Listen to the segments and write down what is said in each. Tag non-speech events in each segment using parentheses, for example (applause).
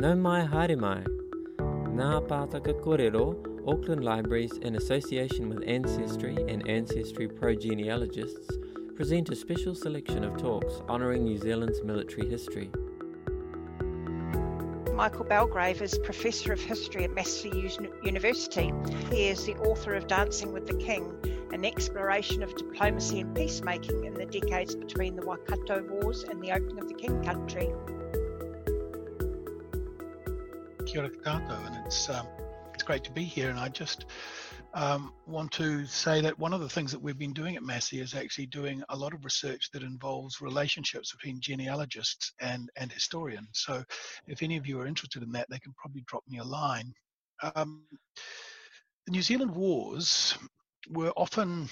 Nau mai haere. Ngā Pātaka Kōrero, Auckland Libraries in association with Ancestry and Ancestry Pro-Genealogists present a special selection of talks honouring New Zealand's military history. Michael Belgrave is Professor of History at Massey University. He is the author of Dancing with the King, an exploration of diplomacy and peacemaking in the decades between the Waikato Wars and the opening of the King Country. Kia ora and it's um, it's great to be here. And I just um, want to say that one of the things that we've been doing at Massey is actually doing a lot of research that involves relationships between genealogists and and historians. So, if any of you are interested in that, they can probably drop me a line. Um, the New Zealand wars were often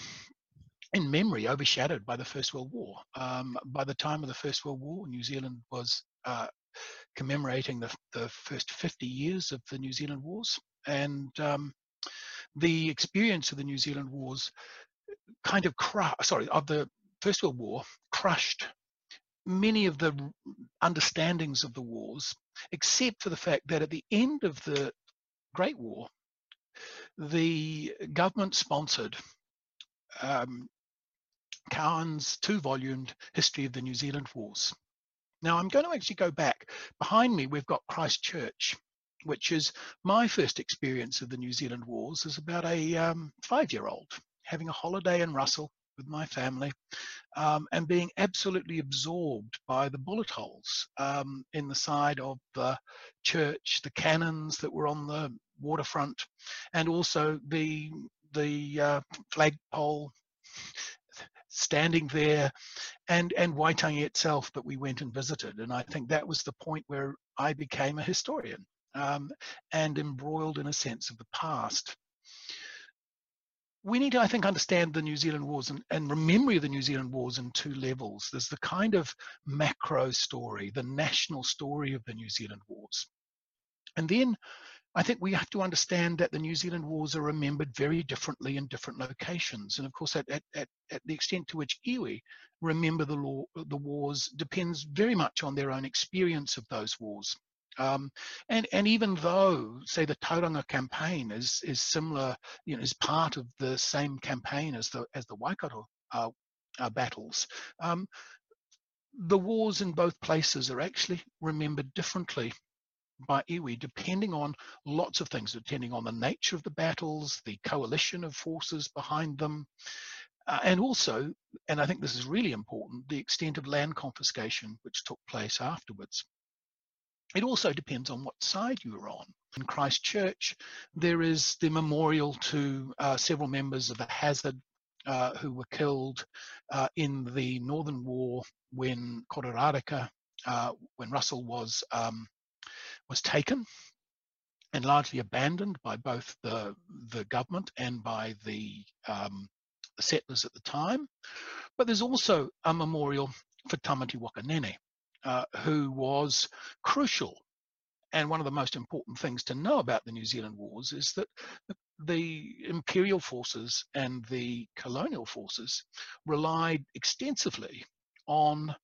in memory overshadowed by the First World War. Um, by the time of the First World War, New Zealand was uh, commemorating the, the first 50 years of the New Zealand Wars. And um, the experience of the New Zealand Wars kind of crushed, sorry, of the First World War crushed many of the understandings of the wars, except for the fact that at the end of the Great War, the government sponsored um, Cowan's two-volumed History of the New Zealand Wars. Now I'm going to actually go back. Behind me, we've got Christ Church, which is my first experience of the New Zealand Wars as about a um, five-year-old, having a holiday in Russell with my family um, and being absolutely absorbed by the bullet holes um, in the side of the church, the cannons that were on the waterfront, and also the the uh, flagpole standing there and and Waitangi itself that we went and visited and I think that was the point where I became a historian um, and embroiled in a sense of the past we need to, I think, understand the New Zealand Wars and, and remember the New Zealand Wars in two levels. There's the kind of macro story, the national story of the New Zealand Wars. And then I think we have to understand that the New Zealand wars are remembered very differently in different locations. And of course, at, at, at, at the extent to which iwi remember the, law, the wars depends very much on their own experience of those wars. Um, and and even though, say, the Tauranga campaign is is similar, you know, is part of the same campaign as the as the Waikato uh, uh, battles, um, the wars in both places are actually remembered differently by iwi, depending on lots of things, depending on the nature of the battles, the coalition of forces behind them, uh, and also, and I think this is really important, the extent of land confiscation which took place afterwards. It also depends on what side you are on. In Christ Church, there is the memorial to uh, several members of the Hazard uh, who were killed uh, in the Northern War when Kororareka, uh, when Russell was um, was taken and largely abandoned by both the, the government and by the, um, settlers at the time. But there's also a memorial for Tamati Waka Nene, uh, who was crucial. And one of the most important things to know about the New Zealand Wars is that the imperial forces and the colonial forces relied extensively on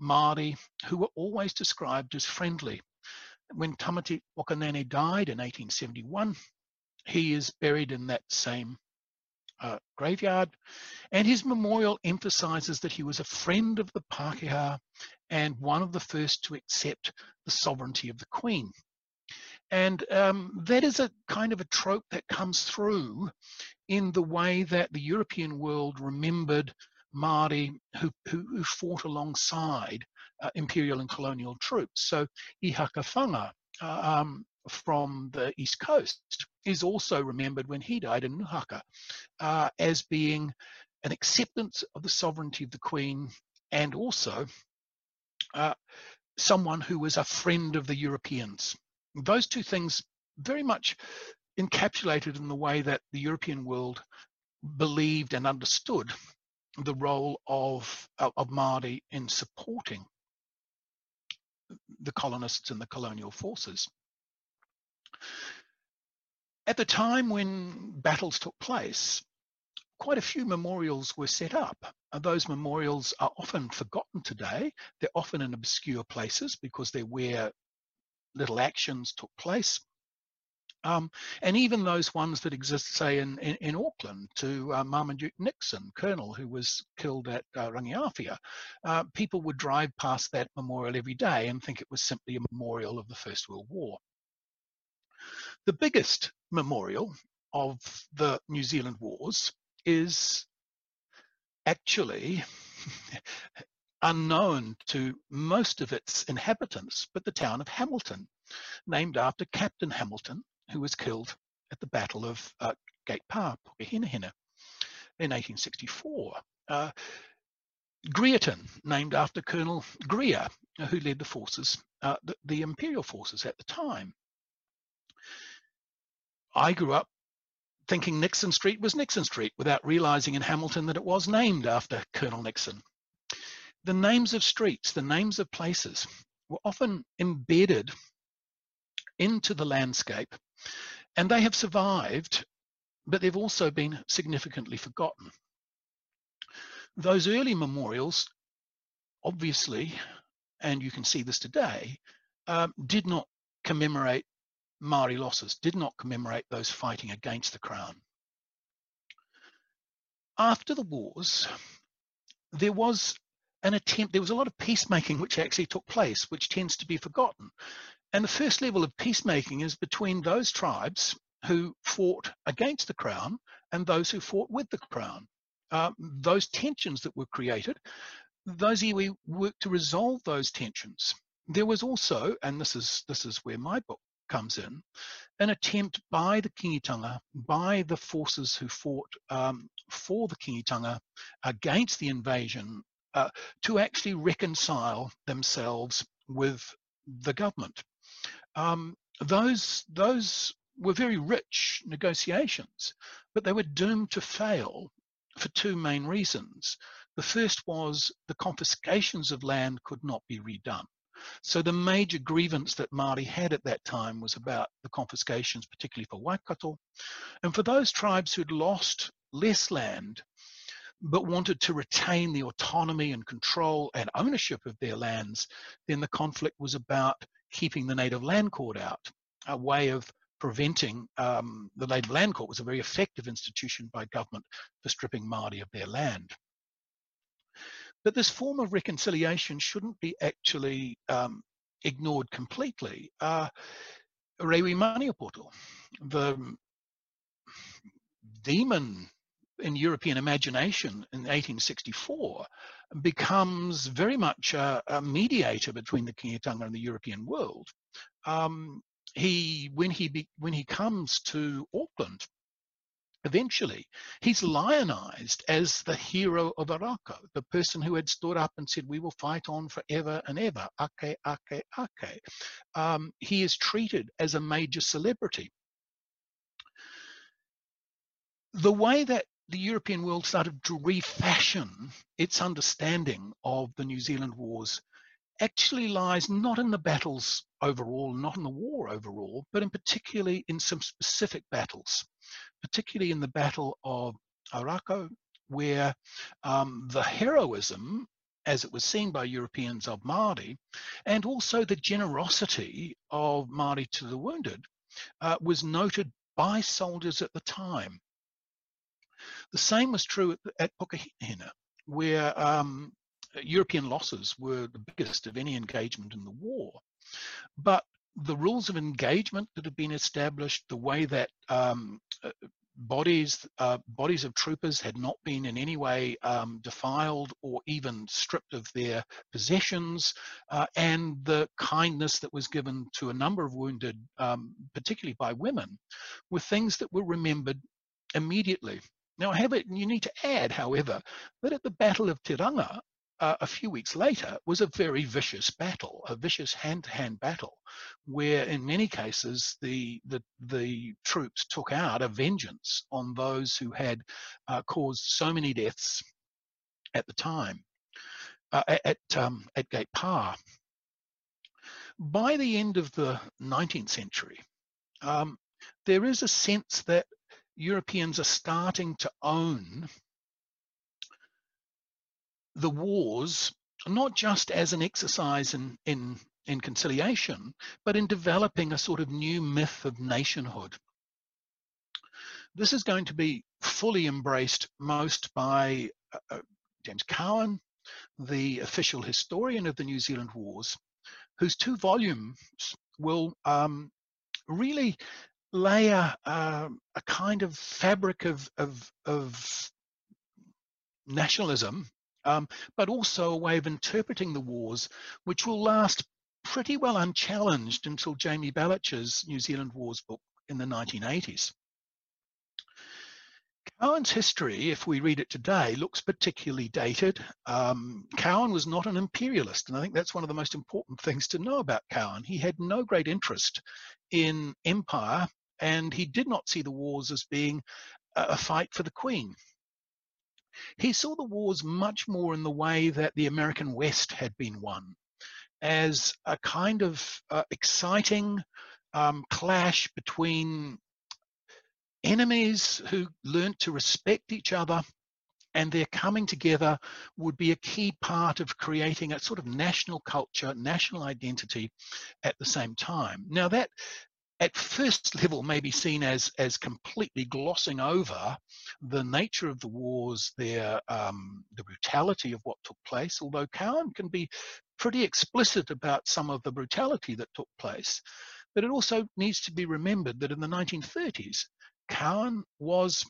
Māori who were always described as friendly when Tamati Waka Nene died in 1871, he is buried in that same uh, graveyard, and his memorial emphasizes that he was a friend of the Pākehā and one of the first to accept the sovereignty of the Queen. And um, that is a kind of a trope that comes through in the way that the European world remembered Māori who, who, who fought alongside uh, imperial and colonial troops. So Ihaka Whanga uh, um, from the east coast is also remembered when he died in Nuhaka uh, as being an acceptance of the sovereignty of the Queen and also uh, someone who was a friend of the Europeans. Those two things very much encapsulated in the way that the European world believed and understood the role of, of Māori in supporting the colonists and the colonial forces. At the time when battles took place, quite a few memorials were set up. And those memorials are often forgotten today. They're often in obscure places because they're where little actions took place. Um, and even those ones that exist, say, in, in, in Auckland to uh, Marmaduke Nixon, Colonel, who was killed at uh, uh, people would drive past that memorial every day and think it was simply a memorial of the First World War. The biggest memorial of the New Zealand Wars is actually (laughs) unknown to most of its inhabitants, but the town of Hamilton, named after Captain Hamilton, who was killed at the Battle of uh, Gate Pa, Pukehinahina, in 1864. Uh, Greerton, named after Colonel Greer, who led the forces, uh, the, the imperial forces at the time. I grew up thinking Nixon Street was Nixon Street without realizing in Hamilton that it was named after Colonel Nixon. The names of streets, the names of places were often embedded into the landscape and they have survived, but they've also been significantly forgotten. Those early memorials, obviously, and you can see this today, um, did not commemorate Maori losses, did not commemorate those fighting against the Crown. After the wars, there was an attempt, there was a lot of peacemaking which actually took place, which tends to be forgotten. And the first level of peacemaking is between those tribes who fought against the crown and those who fought with the crown. Uh, those tensions that were created, those iwi worked to resolve those tensions. There was also, and this is this is where my book comes in, an attempt by the Kingitanga, by the forces who fought um, for the Kingitanga against the invasion, uh, to actually reconcile themselves with the government um, those those were very rich negotiations, but they were doomed to fail for two main reasons. The first was the confiscations of land could not be redone. So the major grievance that Māori had at that time was about the confiscations, particularly for Waikato. And for those tribes who'd lost less land, but wanted to retain the autonomy and control and ownership of their lands, then the conflict was about keeping the native land court out, a way of preventing um, the native land court was a very effective institution by government for stripping Māori of their land. But this form of reconciliation shouldn't be actually um, ignored completely. Uh, Rewi Maniapoto, the demon in European imagination in 1864 becomes very much a, a mediator between the Kingitanga and the European world. Um, he, when he be, when he comes to Auckland, eventually he's lionized as the hero of Ōrākau, the person who had stood up and said, we will fight on forever and ever, ake, ake, ake. Um, he is treated as a major celebrity. The way that the European world started to refashion its understanding of the New Zealand wars actually lies not in the battles overall, not in the war overall, but in particularly in some specific battles, particularly in the Battle of Ōrākau, where um, the heroism, as it was seen by Europeans of Māori, and also the generosity of Māori to the wounded, uh, was noted by soldiers at the time. The same was true at, at Pukehinahina, where um, European losses were the biggest of any engagement in the war. But the rules of engagement that had been established, the way that um, uh, bodies uh, bodies of troopers had not been in any way um, defiled or even stripped of their possessions, uh, and the kindness that was given to a number of wounded, um, particularly by women, were things that were remembered immediately. Now, I have it, and you need to add, however, that at the Battle of Te Ranga, uh, a few weeks later, was a very vicious battle, a vicious hand-to-hand battle, where in many cases the, the, the troops took out a vengeance on those who had uh, caused so many deaths at the time uh, at, um, at Gate Pa. By the end of the 19th century, um, there is a sense that Europeans are starting to own the wars, not just as an exercise in, in in conciliation, but in developing a sort of new myth of nationhood. This is going to be fully embraced most by uh, uh James Cowan, the official historian of the New Zealand Wars, whose two volumes will um, really lay a, a, kind of fabric of, of, of nationalism, um, but also a way of interpreting the wars, which will last pretty well unchallenged until Jamie Belich's New Zealand Wars book in the 1980s. Cowan's history, if we read it today, looks particularly dated. Um, Cowan was not an imperialist, and I think that's one of the most important things to know about Cowan. He had no great interest in empire, and he did not see the wars as being a fight for the queen. He saw the wars much more in the way that the American West had been won, as a kind of uh, exciting um, clash between enemies who learnt to respect each other and their coming together would be a key part of creating a sort of national culture, national identity at the same time. Now that at first level may be seen as as completely glossing over the nature of the wars, their um, the brutality of what took place. Although Cowan can be pretty explicit about some of the brutality that took place, but it also needs to be remembered that in the 1930s, Cowan was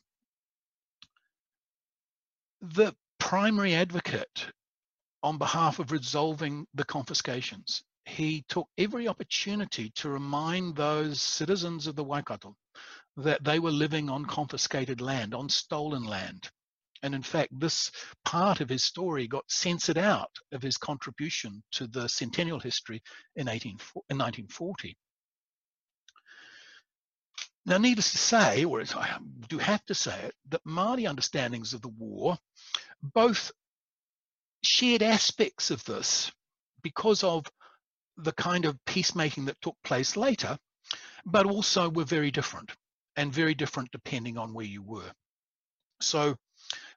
the primary advocate on behalf of resolving the confiscations. He took every opportunity to remind those citizens of the Waikato that they were living on confiscated land, on stolen land. And in fact, this part of his story got censored out of his contribution to the centennial history in, 18, in 1940. Now, needless to say, or I do have to say it, that Māori understandings of the war both shared aspects of this because of the kind of peacemaking that took place later, but also were very different and very different depending on where you were. So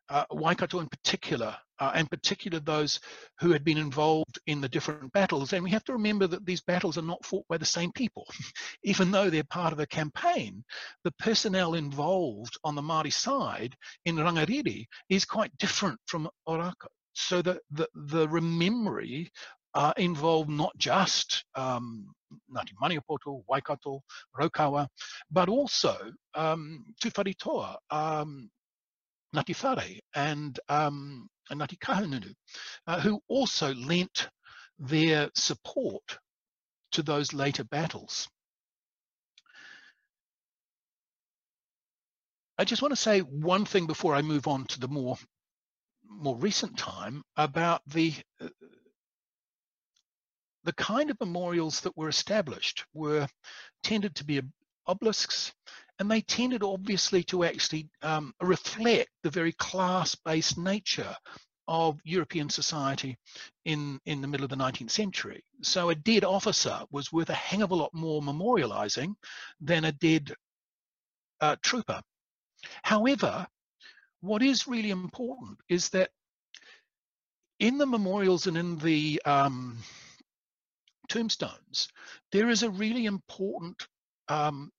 uh, Waikato in particular, uh, and particular those who had been involved in the different battles. And we have to remember that these battles are not fought by the same people. (laughs) Even though they're part of a campaign, the personnel involved on the Māori side in Rangiriri is quite different from Ōrākau. So the, the, the memory uh, involved not just um, Ngāti Maniapoto, Waikato, Raukawa, but also um, Tūwharetoa, um, Ngāti Whare and, um, and Ngāti Kahungunu, uh, who also lent their support to those later battles. I just want to say one thing before I move on to the more more recent time about the uh, the kind of memorials that were established were tended to be obelisks and they tended obviously to actually um, reflect the very class-based nature of European society in, in the middle of the 19th century. So a dead officer was worth a hang of a lot more memorializing than a dead uh, trooper. However, what is really important is that in the memorials and in the um, tombstones, there is a really important um,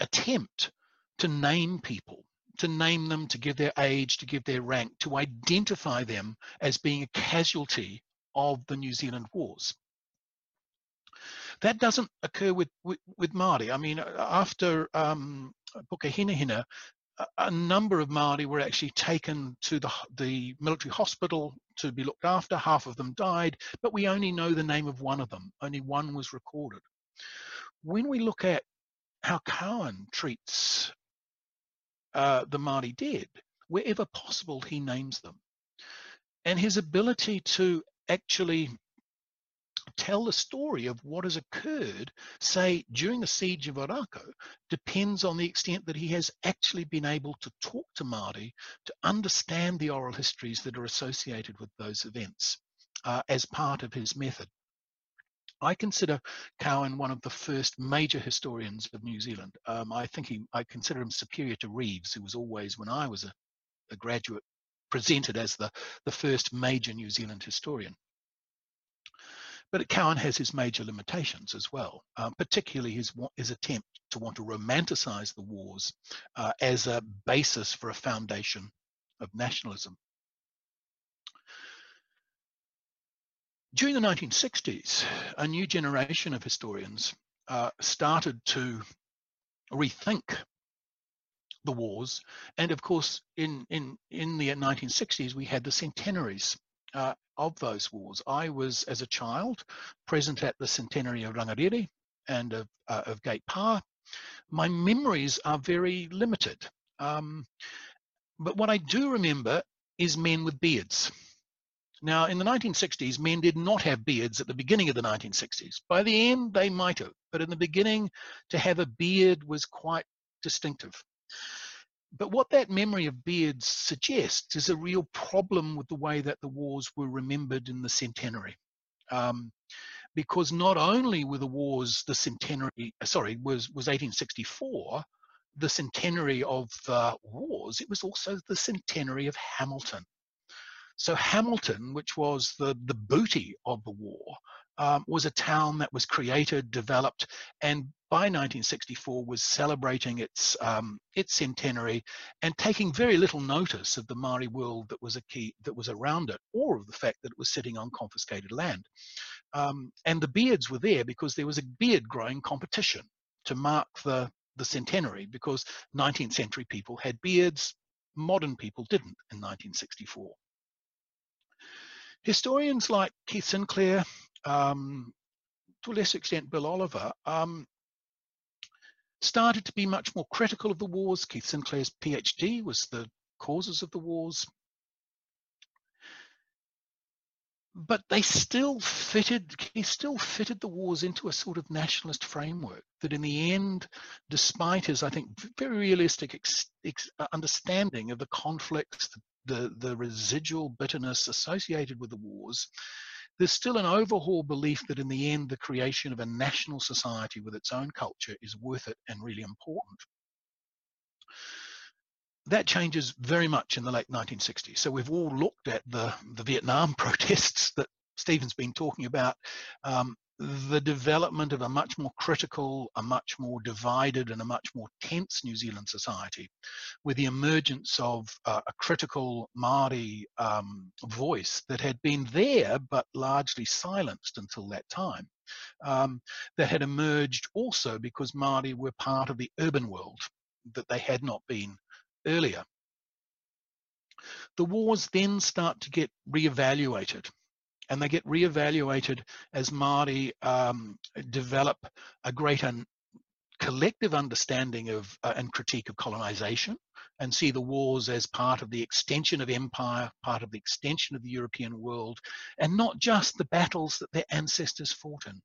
attempt to name people, to name them, to give their age, to give their rank, to identify them as being a casualty of the New Zealand Wars. That doesn't occur with, with, with Māori. I mean, after um, Pukehinahina, a, number of Māori were actually taken to the, the military hospital to be looked after. Half of them died, but we only know the name of one of them. Only one was recorded. When we look at how Cowan treats uh, the Māori dead. Wherever possible, he names them. And his ability to actually tell the story of what has occurred, say, during the siege of Ōrākau, depends on the extent that he has actually been able to talk to Māori to understand the oral histories that are associated with those events uh, as part of his method. I consider Cowan one of the first major historians of New Zealand. Um, I think he, I consider him superior to Reeves, who was always, when I was a, a graduate, presented as the, the first major New Zealand historian. But Cowan has his major limitations as well, um, particularly his, his attempt to want to romanticize the wars uh, as a basis for a foundation of nationalism. During the 1960s, a new generation of historians uh, started to rethink the wars. And of course, in, in, in the 1960s, we had the centenaries uh, of those wars. I was, as a child, present at the centenary of Rangiriri and of, uh, of Gate Pa. My memories are very limited. Um, but what I do remember is men with beards. Now, in the 1960s, men did not have beards at the beginning of the 1960s. By the end, they might have, but in the beginning, to have a beard was quite distinctive. But what that memory of beards suggests is a real problem with the way that the wars were remembered in the centenary. Um, because not only were the wars the centenary, uh, sorry, was, was 1864, the centenary of the wars, it was also the centenary of Hamilton. So Hamilton, which was the, the booty of the war, um, was a town that was created, developed, and by 1964 was celebrating its um, its centenary and taking very little notice of the Maori world that was a key that was around it, or of the fact that it was sitting on confiscated land. Um, and the beards were there because there was a beard growing competition to mark the the centenary because 19th century people had beards, modern people didn't in 1964. Historians like Keith Sinclair, um, to a less extent Bill Oliver, um, started to be much more critical of the wars. Keith Sinclair's PhD was the causes of the wars. But they still fitted, he still fitted the wars into a sort of nationalist framework that in the end, despite his, I think, very realistic uh, understanding of the conflicts, the, the residual bitterness associated with the wars, there's still an overhaul belief that in the end, the creation of a national society with its own culture is worth it and really important. That changes very much in the late 1960s. So we've all looked at the, the Vietnam (laughs) protests that Stephen's been talking about um, the development of a much more critical, a much more divided, and a much more tense New Zealand society, with the emergence of uh, a critical Māori um, voice that had been there but largely silenced until that time. Um, that had emerged also because Māori were part of the urban world that they had not been earlier. The wars then start to get re-evaluated and they get re-evaluated as Māori um, develop a greater collective understanding of uh, and critique of colonization and see the wars as part of the extension of empire, part of the extension of the European world, and not just the battles that their ancestors fought in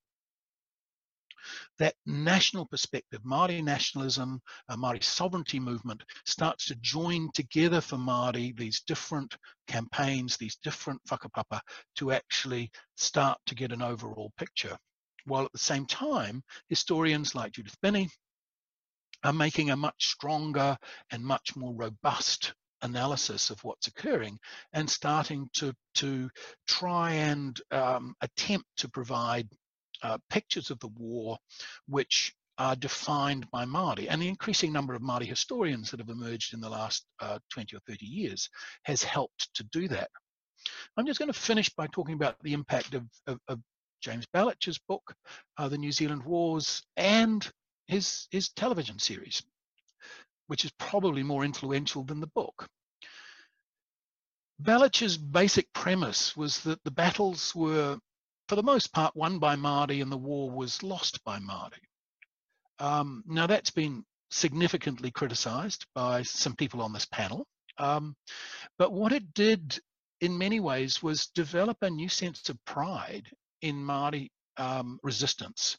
that national perspective, Māori nationalism, a Māori sovereignty movement starts to join together for Māori these different campaigns, these different whakapapa to actually start to get an overall picture. While at the same time, historians like Judith Binney are making a much stronger and much more robust analysis of what's occurring and starting to to try and um, attempt to provide uh, pictures of the war which are defined by Māori. And the increasing number of Māori historians that have emerged in the last uh, 20 or 30 years has helped to do that. I'm just going to finish by talking about the impact of, of, of James Belich's book, uh, The New Zealand Wars, and his, his television series, which is probably more influential than the book. Belich's basic premise was that the battles were for the most part, won by Māori and the war was lost by Māori. Um, now, that's been significantly criticised by some people on this panel. Um, but what it did in many ways was develop a new sense of pride in Māori um, resistance.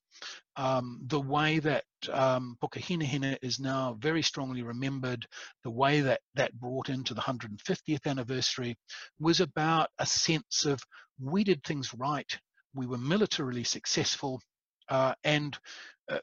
Um, the way that um, Pukehinahina is now very strongly remembered, the way that that brought into the 150th anniversary was about a sense of we did things right we were militarily successful, uh, and uh,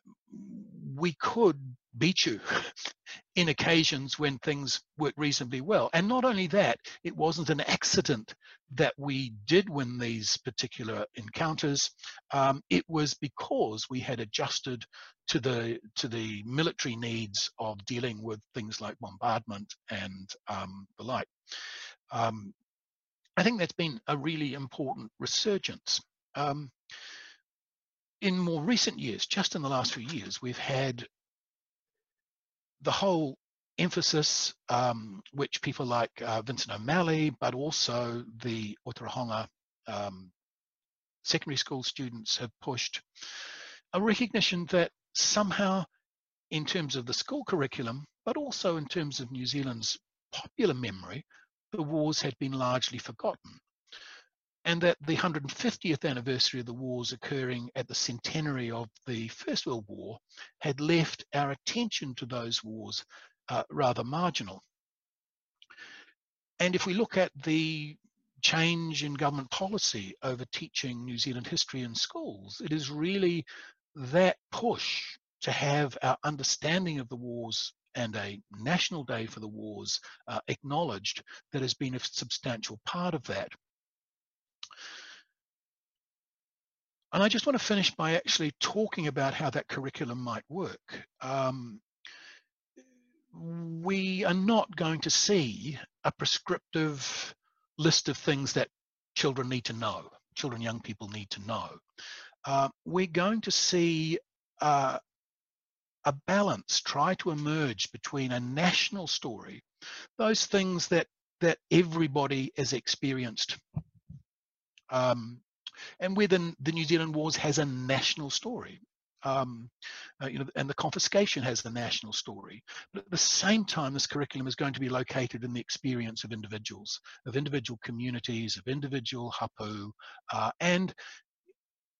we could beat you (laughs) in occasions when things worked reasonably well. And not only that, it wasn't an accident that we did win these particular encounters. Um, it was because we had adjusted to the to the military needs of dealing with things like bombardment and um, the like. Um, I think that's been a really important resurgence. Um, in more recent years, just in the last few years, we've had the whole emphasis, um, which people like uh, Vincent O'Malley, but also the Otorohanga um, secondary school students have pushed, a recognition that somehow, in terms of the school curriculum, but also in terms of New Zealand's popular memory, the wars had been largely forgotten and that the 150th anniversary of the wars occurring at the centenary of the First World War had left our attention to those wars uh, rather marginal. And if we look at the change in government policy over teaching New Zealand history in schools, it is really that push to have our understanding of the wars and a national day for the wars uh, acknowledged that has been a substantial part of that. And I just want to finish by actually talking about how that curriculum might work. Um, we are not going to see a prescriptive list of things that children need to know, children, young people need to know. Uh, we're going to see uh, a balance try to emerge between a national story, those things that that everybody has experienced um, and within the New Zealand Wars has a national story. Um, uh, you know, and the confiscation has a national story. But at the same time, this curriculum is going to be located in the experience of individuals, of individual communities, of individual hapu, uh, and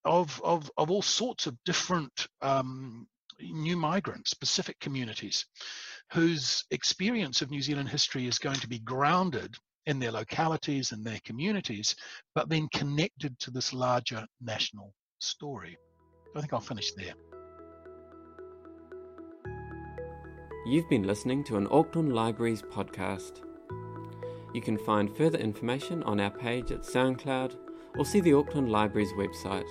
of, of, of all sorts of different um, new migrants, Pacific communities, whose experience of New Zealand history is going to be grounded in their localities and their communities, but then connected to this larger national story. I think I'll finish there. You've been listening to an Auckland Libraries podcast. You can find further information on our page at SoundCloud or see the Auckland Libraries website